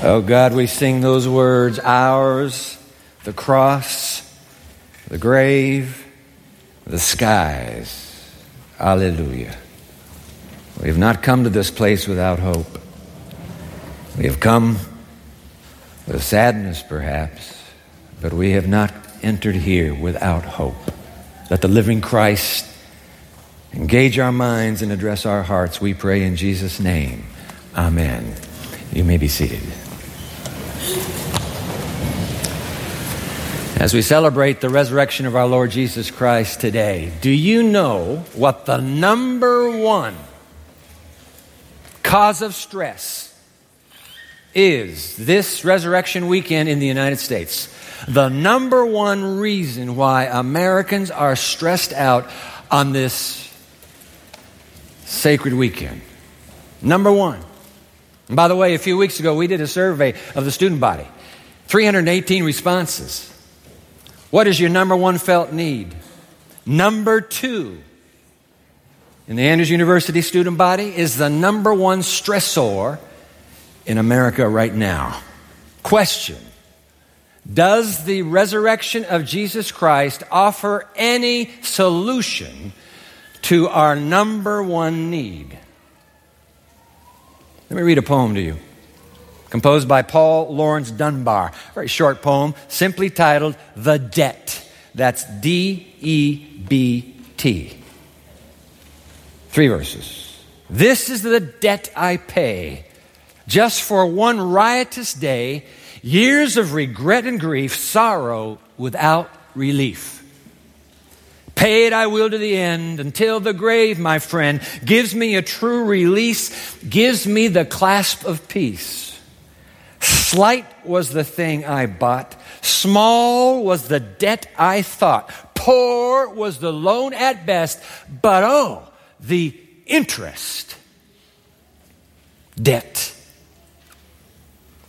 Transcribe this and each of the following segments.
Oh God, we sing those words ours, the cross, the grave, the skies. Alleluia. We have not come to this place without hope. We have come with sadness, perhaps, but we have not entered here without hope. Let the living Christ engage our minds and address our hearts, we pray in Jesus' name. Amen. You may be seated. As we celebrate the resurrection of our Lord Jesus Christ today, do you know what the number one cause of stress is this resurrection weekend in the United States? The number one reason why Americans are stressed out on this sacred weekend. Number one. By the way, a few weeks ago, we did a survey of the student body 318 responses. What is your number one felt need? Number two in the Andrews University student body is the number one stressor in America right now. Question Does the resurrection of Jesus Christ offer any solution to our number one need? Let me read a poem to you composed by Paul Laurence Dunbar. Very short poem, simply titled The Debt. That's D E B T. Three verses. This is the debt I pay. Just for one riotous day, years of regret and grief, sorrow without relief. Pay it I will to the end until the grave, my friend, gives me a true release, gives me the clasp of peace. Slight was the thing I bought, small was the debt I thought, poor was the loan at best, but oh, the interest. Debt.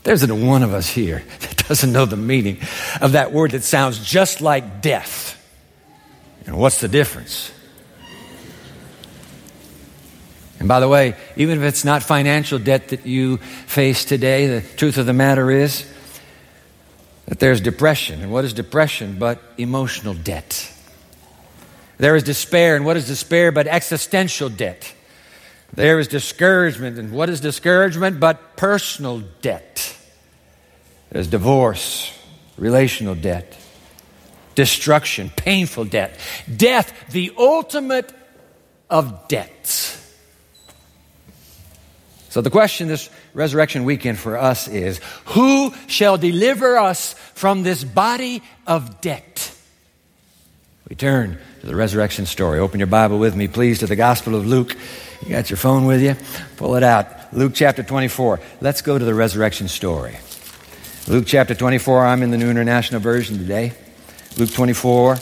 There's not one of us here that doesn't know the meaning of that word that sounds just like death. And what's the difference? And by the way, even if it's not financial debt that you face today, the truth of the matter is that there's depression. And what is depression but emotional debt? There is despair. And what is despair but existential debt? There is discouragement. And what is discouragement but personal debt? There's divorce, relational debt, destruction, painful debt, death, the ultimate of debts. So the question this resurrection weekend for us is who shall deliver us from this body of debt? We turn to the resurrection story. Open your Bible with me, please, to the Gospel of Luke. You got your phone with you? Pull it out. Luke chapter 24. Let's go to the resurrection story. Luke chapter 24. I'm in the New International Version today. Luke 24.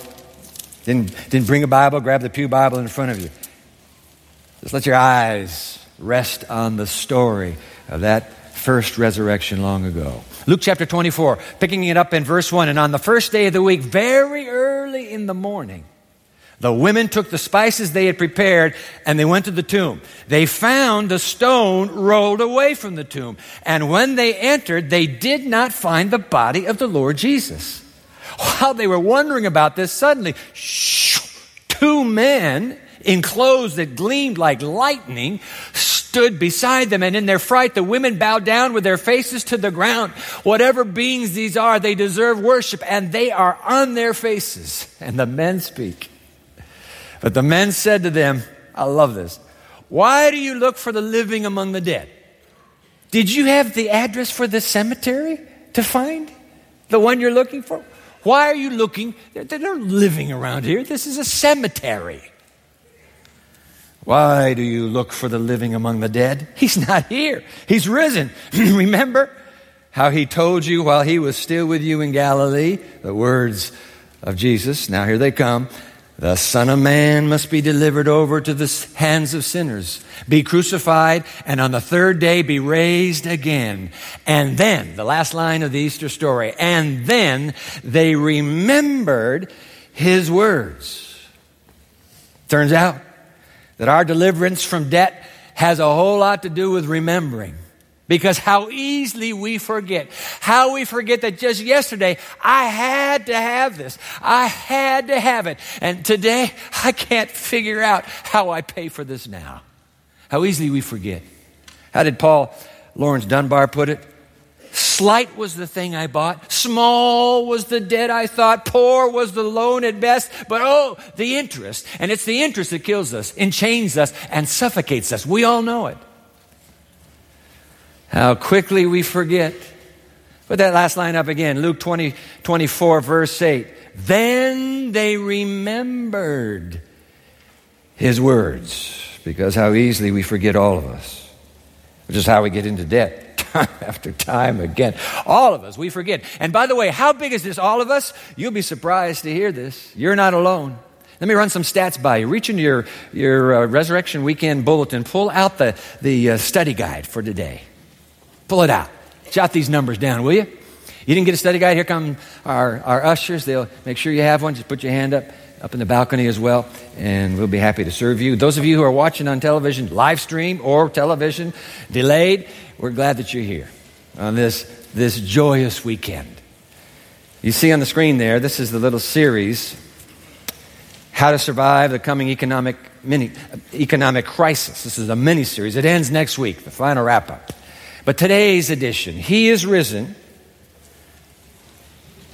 Didn't, didn't bring a Bible, grab the Pew Bible in front of you. Just let your eyes rest on the story of that first resurrection long ago. Luke chapter 24, picking it up in verse 1. And on the first day of the week, very early in the morning, the women took the spices they had prepared and they went to the tomb. They found the stone rolled away from the tomb. And when they entered, they did not find the body of the Lord Jesus. While they were wondering about this, suddenly, shoo, two men in clothes that gleamed like lightning stood beside them, and in their fright, the women bowed down with their faces to the ground. Whatever beings these are, they deserve worship, and they are on their faces. And the men speak. But the men said to them, I love this. Why do you look for the living among the dead? Did you have the address for the cemetery to find? The one you're looking for? Why are you looking? They're, they're living around here. This is a cemetery. Why do you look for the living among the dead? He's not here. He's risen. Remember how he told you while he was still with you in Galilee the words of Jesus. Now here they come. The Son of Man must be delivered over to the hands of sinners, be crucified, and on the third day be raised again. And then, the last line of the Easter story, and then they remembered his words. Turns out, that our deliverance from debt has a whole lot to do with remembering. Because how easily we forget. How we forget that just yesterday I had to have this. I had to have it. And today I can't figure out how I pay for this now. How easily we forget. How did Paul Laurence Dunbar put it? Slight was the thing I bought. Small was the debt I thought. Poor was the loan at best. But oh, the interest. And it's the interest that kills us, enchains us, and suffocates us. We all know it. How quickly we forget. Put that last line up again. Luke 20, 24, verse 8. Then they remembered his words, because how easily we forget all of us, which is how we get into debt time after time again. All of us, we forget. And by the way, how big is this, all of us? You'll be surprised to hear this. You're not alone. Let me run some stats by you. Reach into your, your uh, Resurrection Weekend bulletin, pull out the, the uh, study guide for today. Pull it out. Jot these numbers down, will you? You didn't get a study guide? Here come our, our ushers. They'll make sure you have one. Just put your hand up, up in the balcony as well, and we'll be happy to serve you. Those of you who are watching on television, live stream or television, delayed, we're glad that you're here on this, this joyous weekend. You see on the screen there, this is the little series How to Survive the Coming Economic, mini, economic Crisis. This is a mini series. It ends next week, the final wrap up. But today's edition, He is risen,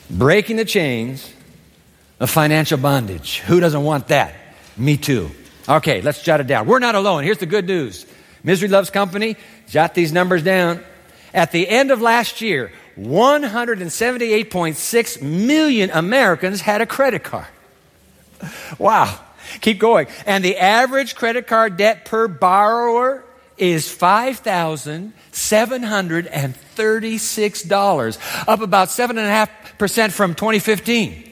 breaking the chains of financial bondage. Who doesn't want that? Me too. Okay, let's jot it down. We're not alone. Here's the good news Misery Loves Company, jot these numbers down. At the end of last year, 178.6 million Americans had a credit card. Wow. Keep going. And the average credit card debt per borrower is $5,736, up about 7.5% from 2015.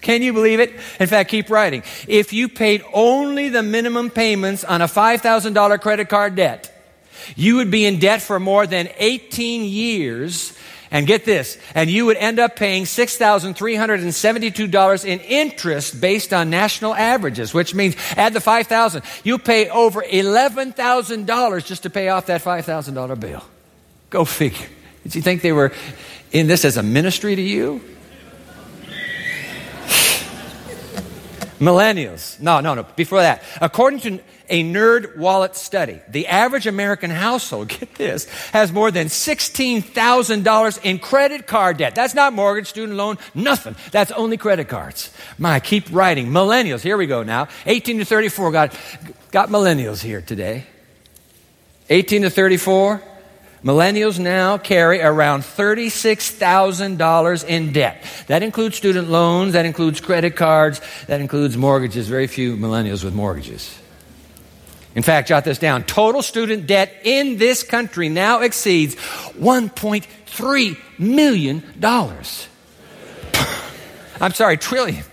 Can you believe it? In fact, keep writing. If you paid only the minimum payments on a $5,000 credit card debt, you would be in debt for more than 18 years. And get this, and you would end up paying $6,372 in interest based on national averages, which means add the 5,000. You pay over $11,000 just to pay off that $5,000 bill. Go figure. Did you think they were in this as a ministry to you? Millennials. No, no, no. Before that. According to a NerdWallet study, the average American household, get this, has more than $16,000 in credit card debt. That's not mortgage, student loan, nothing. That's only credit cards. My, keep writing. Millennials. Here we go now. 18 to 34. Got, got millennials here today. 18 to 34. Millennials now carry around $36,000 in debt. That includes student loans, that includes credit cards, that includes mortgages. Very few millennials with mortgages. In fact, jot this down. Total student debt in this country now exceeds $1.3 million. I'm sorry, trillion.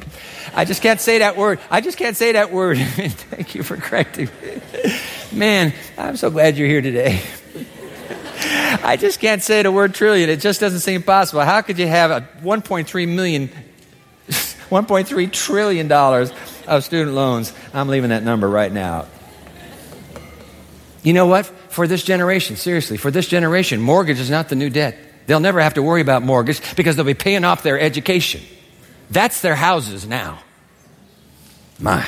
I just can't say that word. I just can't say that word. Thank you for correcting me. Man, I'm so glad you're here today. I just can't say the word trillion. It just doesn't seem possible. How could you have a 1.3 million, 1.3 trillion dollars of student loans? I'm leaving that number right now. You know what? For this generation, seriously, for this generation, mortgage is not the new debt. They'll never have to worry about mortgage because they'll be paying off their education. That's their houses now. My.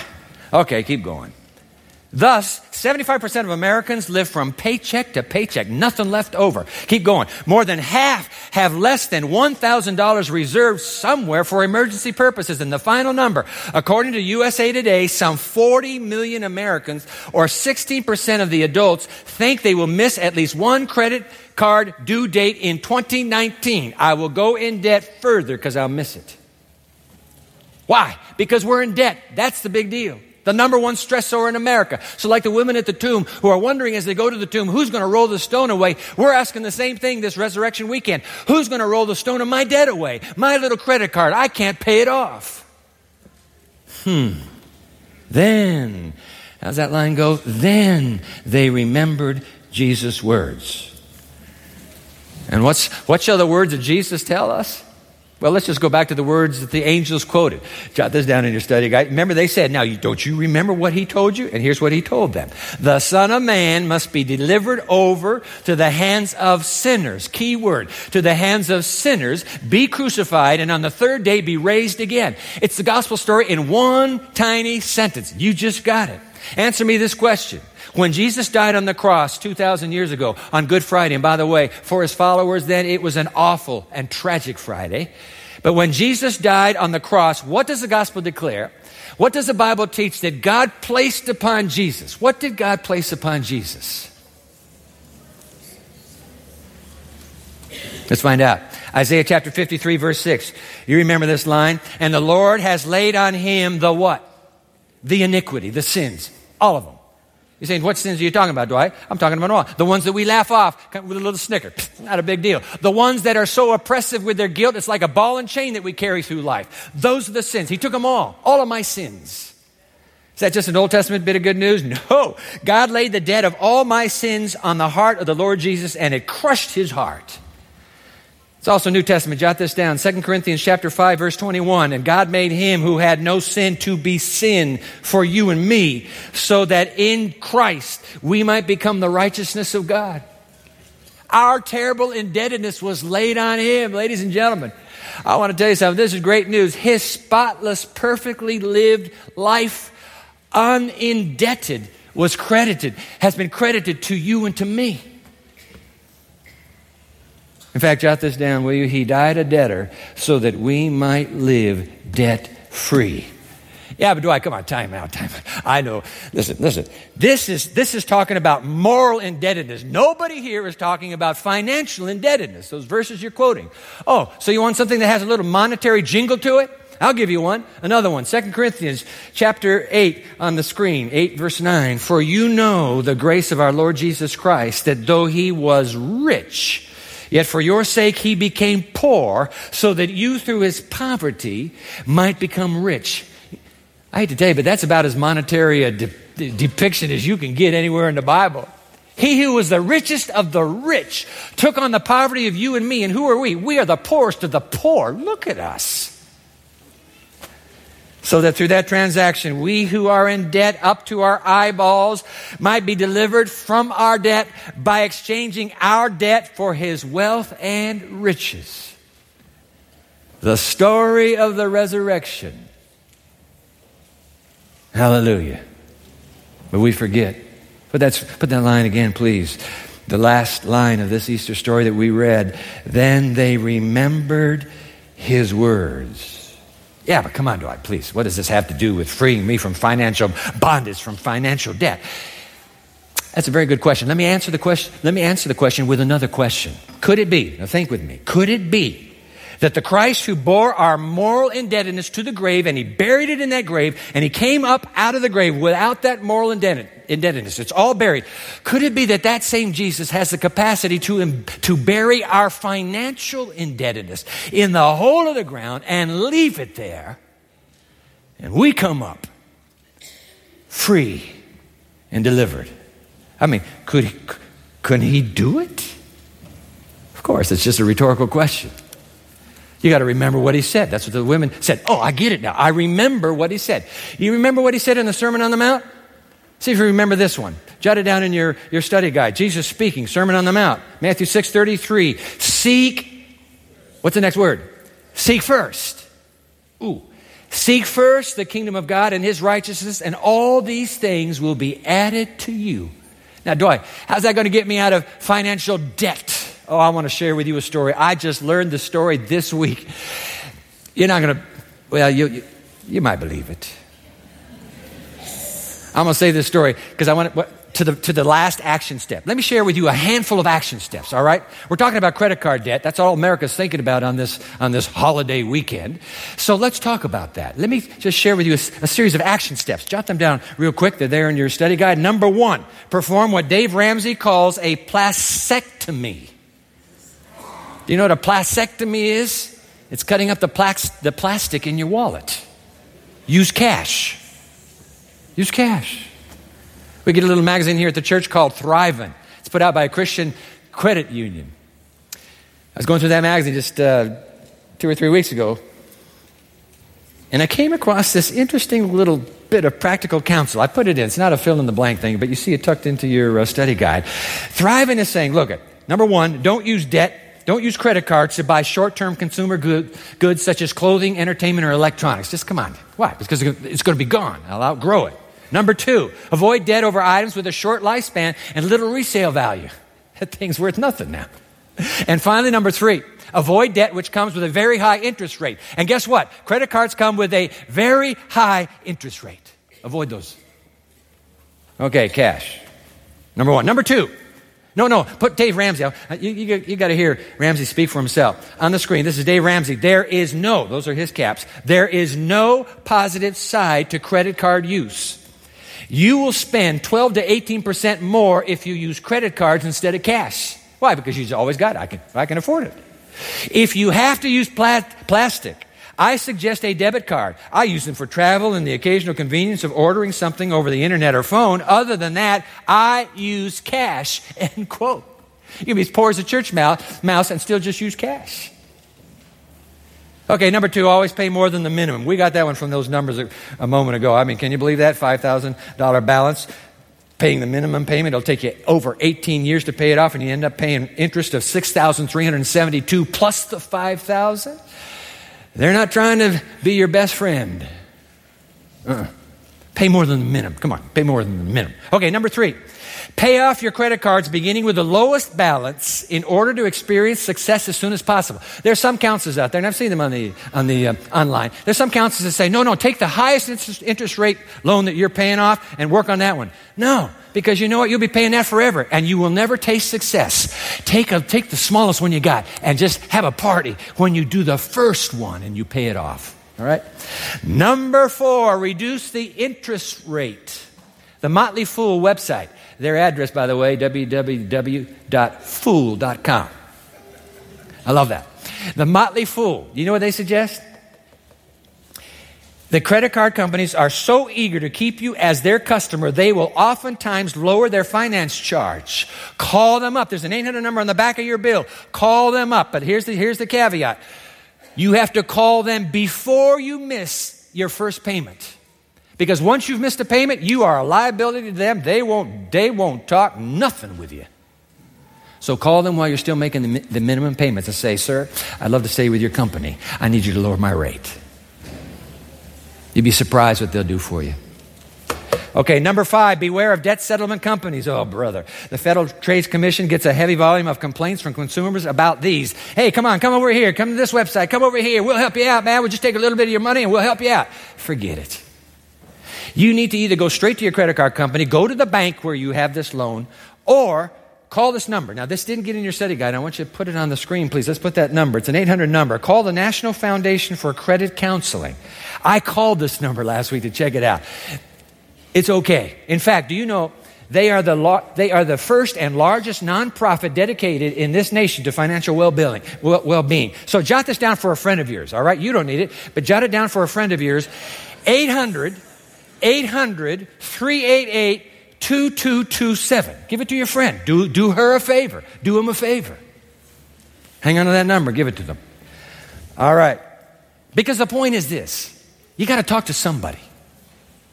Okay, keep going. Thus, 75% of Americans live from paycheck to paycheck, nothing left over. Keep going. More than half have less than $1,000 reserved somewhere for emergency purposes. And the final number, according to USA Today, some 40 million Americans, or 16% of the adults, think they will miss at least one credit card due date in 2019. I will go in debt further because I'll miss it. Why? Because we're in debt. That's the big deal the number one stressor in America. So, like the women at the tomb who are wondering as they go to the tomb, who's going to roll the stone away? We're asking the same thing this resurrection weekend. Who's going to roll the stone of my debt away? My little credit card. I can't pay it off. Hmm. Then, how's that line go? Then they remembered Jesus' words. And what's, what shall the words of Jesus tell us? Well, let's just go back to the words that the angels quoted. Jot this down in your study guide. Remember, they said, Now, don't you remember what he told you? And here's what he told them The Son of Man must be delivered over to the hands of sinners. Key word to the hands of sinners, be crucified, and on the third day be raised again. It's the gospel story in one tiny sentence. You just got it. Answer me this question. When Jesus died on the cross 2,000 years ago on Good Friday, and by the way, for his followers then, it was an awful and tragic Friday. But when Jesus died on the cross, what does the gospel declare? What does the Bible teach that God placed upon Jesus? What did God place upon Jesus? Let's find out. Isaiah chapter 53, verse 6. You remember this line? And the Lord has laid on him the what? The iniquity, the sins. All of them. You're saying, what sins are you talking about, Dwight? I'm talking about all. The ones that we laugh off with a little snicker. Not a big deal. The ones that are so oppressive with their guilt, it's like a ball and chain that we carry through life. Those are the sins. He took them all. All of my sins. Is that just an Old Testament bit of good news? No. God laid the debt of all my sins on the heart of the Lord Jesus and it crushed his heart. It's also New Testament. Jot this down. 2 Corinthians chapter 5 verse 21. And God made him who had no sin to be sin for you and me so that in Christ we might become the righteousness of God. Our terrible indebtedness was laid on him, ladies and gentlemen. I want to tell you something. This is great news. His spotless, perfectly lived life, unindebted, was credited, has been credited to you and to me. In fact, jot this down, will you? He died a debtor so that we might live debt free. Yeah, but do I come on? Time out, time out. I know. Listen, listen. This is this is talking about moral indebtedness. Nobody here is talking about financial indebtedness. Those verses you're quoting. Oh, so you want something that has a little monetary jingle to it? I'll give you one. Another one. Second Corinthians chapter 8 on the screen, 8 verse 9. For you know the grace of our Lord Jesus Christ, that though he was rich, Yet for your sake he became poor, so that you through his poverty might become rich. I hate to tell you, but that's about as monetary a de- depiction as you can get anywhere in the Bible. He who was the richest of the rich took on the poverty of you and me. And who are we? We are the poorest of the poor. Look at us so that through that transaction, we who are in debt up to our eyeballs might be delivered from our debt by exchanging our debt for his wealth and riches. The story of the resurrection. Hallelujah. But we forget. But that's put that line again, please. The last line of this Easter story that we read. Then they remembered his words. Yeah, but come on, Dwight, please. What does this have to do with freeing me from financial bondage, from financial debt? That's a very good question. Let me answer the question. Let me answer the question with another question. Could it be? Now think with me. Could it be that the Christ who bore our moral indebtedness to the grave and he buried it in that grave and he came up out of the grave without that moral indebtedness. It's all buried. Could it be that that same Jesus has the capacity to, to bury our financial indebtedness in the hole of the ground and leave it there and we come up free and delivered? I mean, could he, couldn't he do it? Of course, it's just a rhetorical question. You got to remember what he said. That's what the women said. Oh, I get it now. I remember what he said. You remember what he said in the Sermon on the Mount? See if you remember this one. Jot it down in your, your study guide. Jesus speaking, Sermon on the Mount, Matthew 6 33. Seek, what's the next word? Seek first. Ooh. Seek first the kingdom of God and his righteousness, and all these things will be added to you. Now, Dwight, how's that going to get me out of financial debt? Oh, I want to share with you a story. I just learned the story this week. You're not going to, well, you, you, you, might believe it. I'm going to say this story because I want to, to the, to the last action step. Let me share with you a handful of action steps, all right? We're talking about credit card debt. That's all America's thinking about on this, on this holiday weekend. So let's talk about that. Let me just share with you a, a series of action steps. Jot them down real quick. They're there in your study guide. Number one, perform what Dave Ramsey calls a plastectomy. Do you know what a plastectomy is? It's cutting up the, plax- the plastic in your wallet. Use cash. Use cash. We get a little magazine here at the church called Thriving. It's put out by a Christian credit union. I was going through that magazine just uh, two two or three weeks ago, and I came across this interesting little bit of practical counsel. I put it in. It's not a fill in the blank thing, but you see it tucked into your uh, study guide. Thriving is saying, look, number one, don't use debt don't use credit cards to buy short term consumer good, goods such as clothing, entertainment, or electronics. Just come on. Why? Because it's going to be gone. I'll outgrow it. Number two, avoid debt over items with a short lifespan and little resale value. That thing's worth nothing now. And finally, number three, avoid debt which comes with a very high interest rate. And guess what? Credit cards come with a very high interest rate. Avoid those. Okay, cash. Number one. Number two, no, no, put Dave Ramsey. Uh, you, you, you got to hear Ramsey speak for himself. On the screen, this is Dave Ramsey. There is no, those are his caps, there is no positive side to credit card use. You will spend 12 to 18% more if you use credit cards instead of cash. Why? Because you've always got it. I can, I can afford it. If you have to use pla- plastic, I suggest a debit card. I use them for travel and the occasional convenience of ordering something over the internet or phone. Other than that, I use cash. End quote. You can be as poor as a church mouse and still just use cash. Okay, number two, always pay more than the minimum. We got that one from those numbers a, a moment ago. I mean, can you believe that? $5,000 balance, paying the minimum payment. It'll take you over 18 years to pay it off, and you end up paying interest of 6372 plus the 5000 they're not trying to be your best friend. Uh-uh. Pay more than the minimum. Come on, pay more than the minimum. Okay, number three. Pay off your credit cards beginning with the lowest balance in order to experience success as soon as possible. There's some counselors out there, and I've seen them on the, on the uh, online. There's some counselors that say, no, no, take the highest interest, interest rate loan that you're paying off and work on that one. No, because you know what? You'll be paying that forever and you will never taste success. Take, a, take the smallest one you got and just have a party when you do the first one and you pay it off. All right? Number four, reduce the interest rate. The Motley Fool website their address, by the way, www.fool.com. I love that. The Motley Fool. You know what they suggest? The credit card companies are so eager to keep you as their customer, they will oftentimes lower their finance charge. Call them up. There's an 800 number on the back of your bill. Call them up. But here's the, here's the caveat you have to call them before you miss your first payment. Because once you've missed a payment, you are a liability to them. They won't, they won't talk nothing with you. So call them while you're still making the, the minimum payments and say, Sir, I'd love to stay with your company. I need you to lower my rate. You'd be surprised what they'll do for you. Okay, number five, beware of debt settlement companies. Oh, brother. The Federal Trade Commission gets a heavy volume of complaints from consumers about these. Hey, come on, come over here. Come to this website. Come over here. We'll help you out, man. We'll just take a little bit of your money and we'll help you out. Forget it. You need to either go straight to your credit card company, go to the bank where you have this loan, or call this number. Now, this didn't get in your study guide. I want you to put it on the screen, please. Let's put that number. It's an 800 number. Call the National Foundation for Credit Counseling. I called this number last week to check it out. It's okay. In fact, do you know they are the, they are the first and largest nonprofit dedicated in this nation to financial well-being, well-being. So jot this down for a friend of yours, all right? You don't need it, but jot it down for a friend of yours. 800 800 388 2227. Give it to your friend. Do, do her a favor. Do him a favor. Hang on to that number. Give it to them. All right. Because the point is this you got to talk to somebody.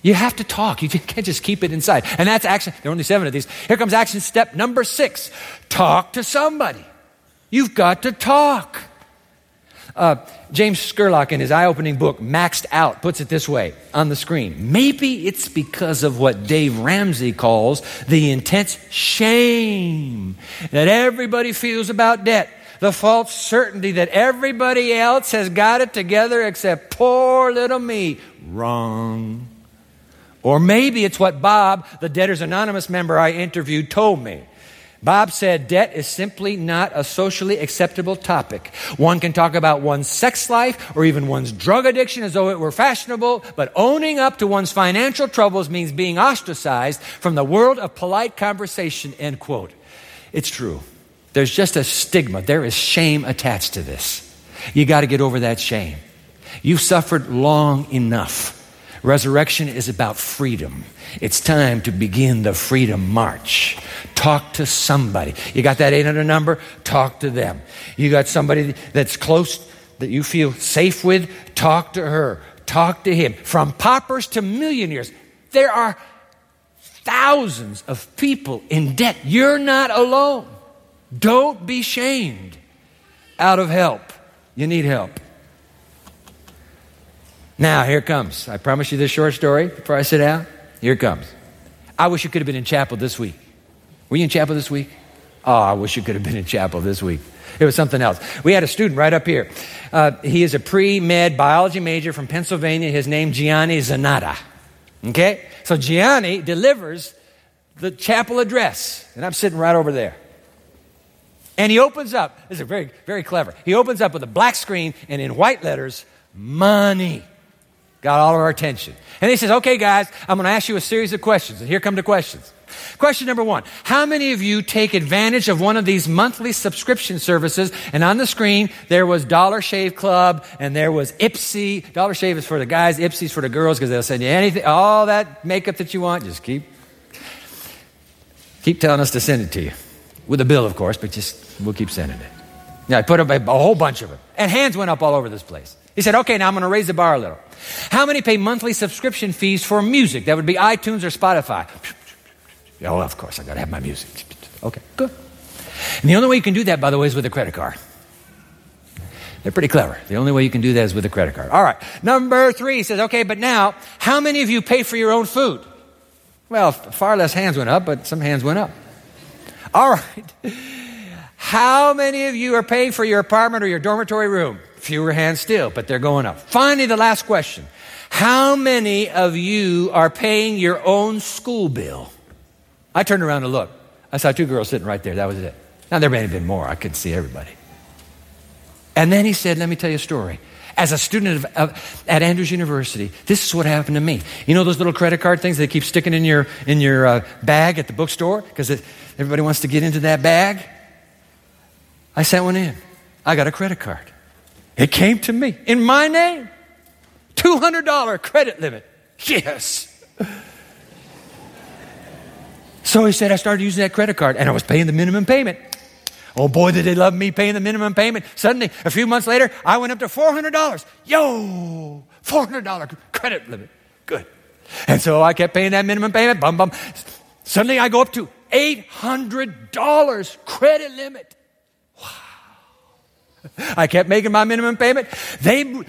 You have to talk. You can't just keep it inside. And that's action. There are only seven of these. Here comes action step number six talk to somebody. You've got to talk. Uh, James Scurlock, in his eye opening book, Maxed Out, puts it this way on the screen. Maybe it's because of what Dave Ramsey calls the intense shame that everybody feels about debt, the false certainty that everybody else has got it together except poor little me. Wrong. Or maybe it's what Bob, the Debtors Anonymous member I interviewed, told me. Bob said debt is simply not a socially acceptable topic. One can talk about one's sex life or even one's drug addiction as though it were fashionable, but owning up to one's financial troubles means being ostracized from the world of polite conversation, end quote. It's true. There's just a stigma. There is shame attached to this. You got to get over that shame. You've suffered long enough. Resurrection is about freedom. It's time to begin the freedom march. Talk to somebody. You got that 800 number? Talk to them. You got somebody that's close that you feel safe with, talk to her, talk to him. From paupers to millionaires, there are thousands of people in debt. You're not alone. Don't be shamed out of help. You need help. Now, here comes. I promise you this short story before I sit down. Here comes. I wish you could have been in chapel this week. Were you in chapel this week? Oh, I wish you could have been in chapel this week. It was something else. We had a student right up here. Uh, he is a pre med biology major from Pennsylvania. His name Gianni Zanata. Okay? So Gianni delivers the chapel address, and I'm sitting right over there. And he opens up, this is very, very clever. He opens up with a black screen and in white letters, money. Got all of our attention. And he says, okay, guys, I'm going to ask you a series of questions. And here come the questions. Question number one How many of you take advantage of one of these monthly subscription services? And on the screen, there was Dollar Shave Club and there was Ipsy. Dollar Shave is for the guys, Ipsy's for the girls because they'll send you anything, all that makeup that you want. Just keep, keep telling us to send it to you. With a bill, of course, but just we'll keep sending it. Yeah, I put up a, a whole bunch of them. And hands went up all over this place. He said, okay, now I'm going to raise the bar a little. How many pay monthly subscription fees for music? That would be iTunes or Spotify. Oh, of course, I got to have my music. Okay, good. And the only way you can do that, by the way, is with a credit card. They're pretty clever. The only way you can do that is with a credit card. All right. Number three says, okay, but now, how many of you pay for your own food? Well, far less hands went up, but some hands went up. All right. How many of you are paying for your apartment or your dormitory room? Fewer hands still, but they're going up. Finally, the last question. How many of you are paying your own school bill? I turned around to look. I saw two girls sitting right there. That was it. Now, there may have been more. I couldn't see everybody. And then he said, Let me tell you a story. As a student of, of, at Andrews University, this is what happened to me. You know those little credit card things they keep sticking in your, in your uh, bag at the bookstore? Because everybody wants to get into that bag? I sent one in. I got a credit card. It came to me in my name. $200 credit limit. Yes. So he said, I started using that credit card and I was paying the minimum payment. Oh boy, did they love me paying the minimum payment. Suddenly, a few months later, I went up to $400. Yo, $400 credit limit. Good. And so I kept paying that minimum payment. Bum, bum. Suddenly I go up to $800 credit limit. I kept making my minimum payment. They,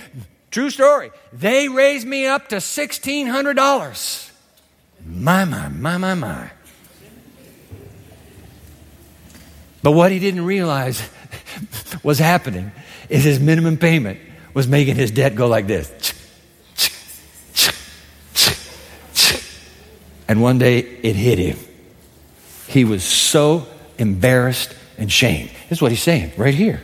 true story, they raised me up to $1,600. My, my, my, my, my. But what he didn't realize was happening is his minimum payment was making his debt go like this. And one day it hit him. He was so embarrassed and shamed. This is what he's saying right here.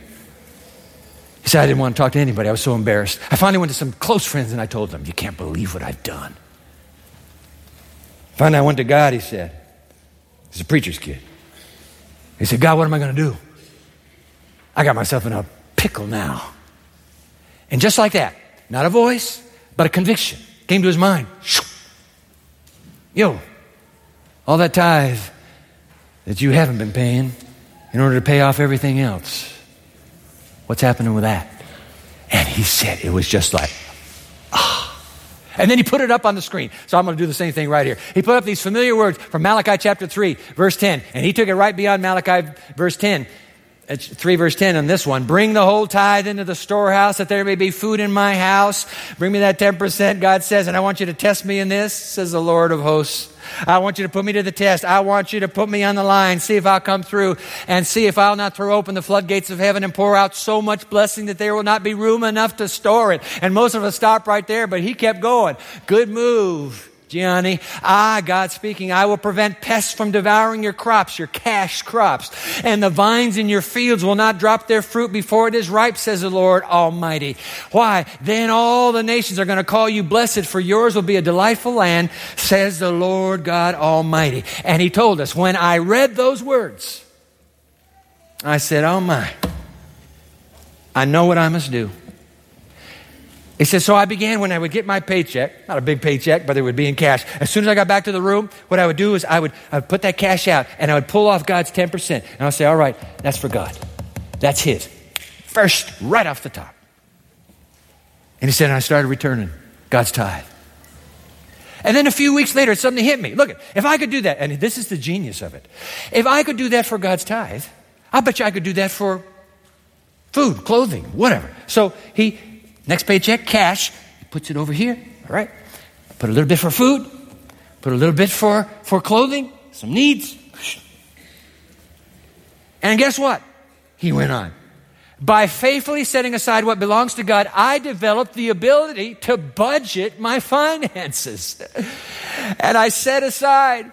I didn't want to talk to anybody. I was so embarrassed. I finally went to some close friends and I told them, You can't believe what I've done. Finally, I went to God, he said. He's a preacher's kid. He said, God, what am I going to do? I got myself in a pickle now. And just like that, not a voice, but a conviction came to his mind. Yo, all that tithe that you haven't been paying in order to pay off everything else, what's happening with that? And he said, it was just like, ah. and then he put it up on the screen. So I'm going to do the same thing right here. He put up these familiar words from Malachi chapter 3, verse 10. And he took it right beyond Malachi verse 10. It's 3 verse 10 on this one. Bring the whole tithe into the storehouse that there may be food in my house. Bring me that 10%, God says, and I want you to test me in this, says the Lord of hosts. I want you to put me to the test. I want you to put me on the line, see if I'll come through, and see if I'll not throw open the floodgates of heaven and pour out so much blessing that there will not be room enough to store it. And most of us stop right there, but he kept going. Good move. Gianni. Ah, God speaking, I will prevent pests from devouring your crops, your cash crops, and the vines in your fields will not drop their fruit before it is ripe, says the Lord Almighty. Why? Then all the nations are going to call you blessed, for yours will be a delightful land, says the Lord God Almighty. And he told us, when I read those words, I said, Oh my, I know what I must do. He says, So I began when I would get my paycheck, not a big paycheck, but it would be in cash. As soon as I got back to the room, what I would do is I would, I would put that cash out and I would pull off God's 10%. And I'll say, All right, that's for God. That's His. First, right off the top. And he said, and I started returning God's tithe. And then a few weeks later, it suddenly hit me. Look, if I could do that, and this is the genius of it. If I could do that for God's tithe, I bet you I could do that for food, clothing, whatever. So he, next paycheck, cash, he puts it over here, all right? Put a little bit for food, put a little bit for, for clothing, some needs. And guess what? He went on. By faithfully setting aside what belongs to God, I developed the ability to budget my finances. and I set aside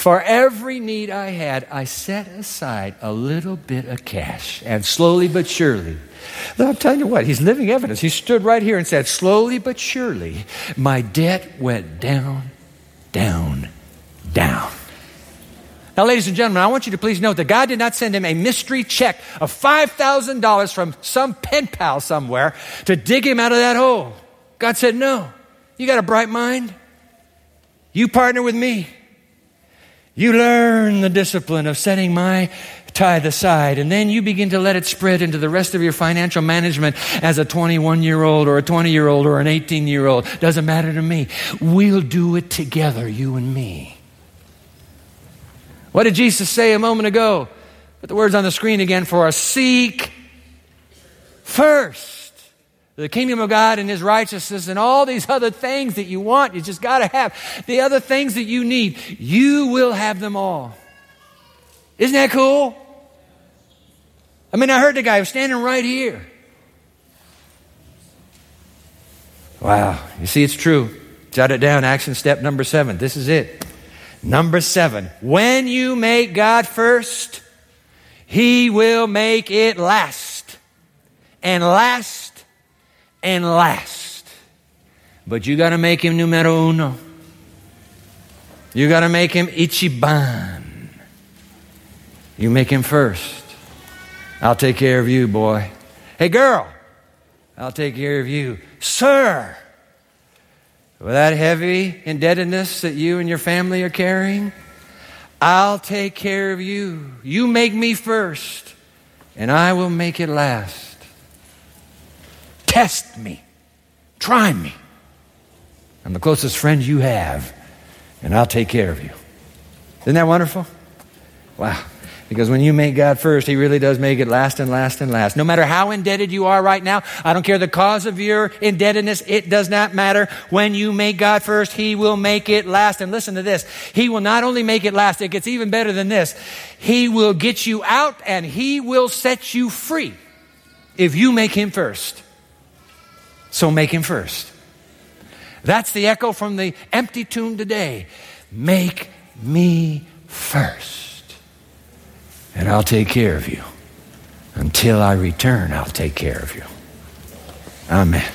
for every need I had, I set aside a little bit of cash. And slowly but surely, I'm telling you what, he's living evidence. He stood right here and said, Slowly but surely, my debt went down, down, down. Now, ladies and gentlemen, I want you to please note that God did not send him a mystery check of $5,000 from some pen pal somewhere to dig him out of that hole. God said, No. You got a bright mind? You partner with me. You learn the discipline of setting my tithe aside, and then you begin to let it spread into the rest of your financial management as a 21 year old or a 20 year old or an 18 year old. Doesn't matter to me. We'll do it together, you and me. What did Jesus say a moment ago? Put the words on the screen again for us. Seek first the kingdom of God and his righteousness and all these other things that you want. You just got to have the other things that you need. You will have them all. Isn't that cool? I mean, I heard the guy was standing right here. Wow. You see, it's true. Jot it down. Action step number seven. This is it. Number seven, when you make God first, He will make it last and last and last. But you got to make Him numero uno. You got to make Him ichiban. You make Him first. I'll take care of you, boy. Hey, girl, I'll take care of you. Sir, with that heavy indebtedness that you and your family are carrying, I'll take care of you. You make me first, and I will make it last. Test me. Try me. I'm the closest friend you have, and I'll take care of you. Isn't that wonderful? Wow. Because when you make God first, He really does make it last and last and last. No matter how indebted you are right now, I don't care the cause of your indebtedness, it does not matter. When you make God first, He will make it last. And listen to this. He will not only make it last, it gets even better than this. He will get you out and He will set you free if you make Him first. So make Him first. That's the echo from the empty tomb today. Make me first and I'll take care of you. Until I return, I'll take care of you. Amen.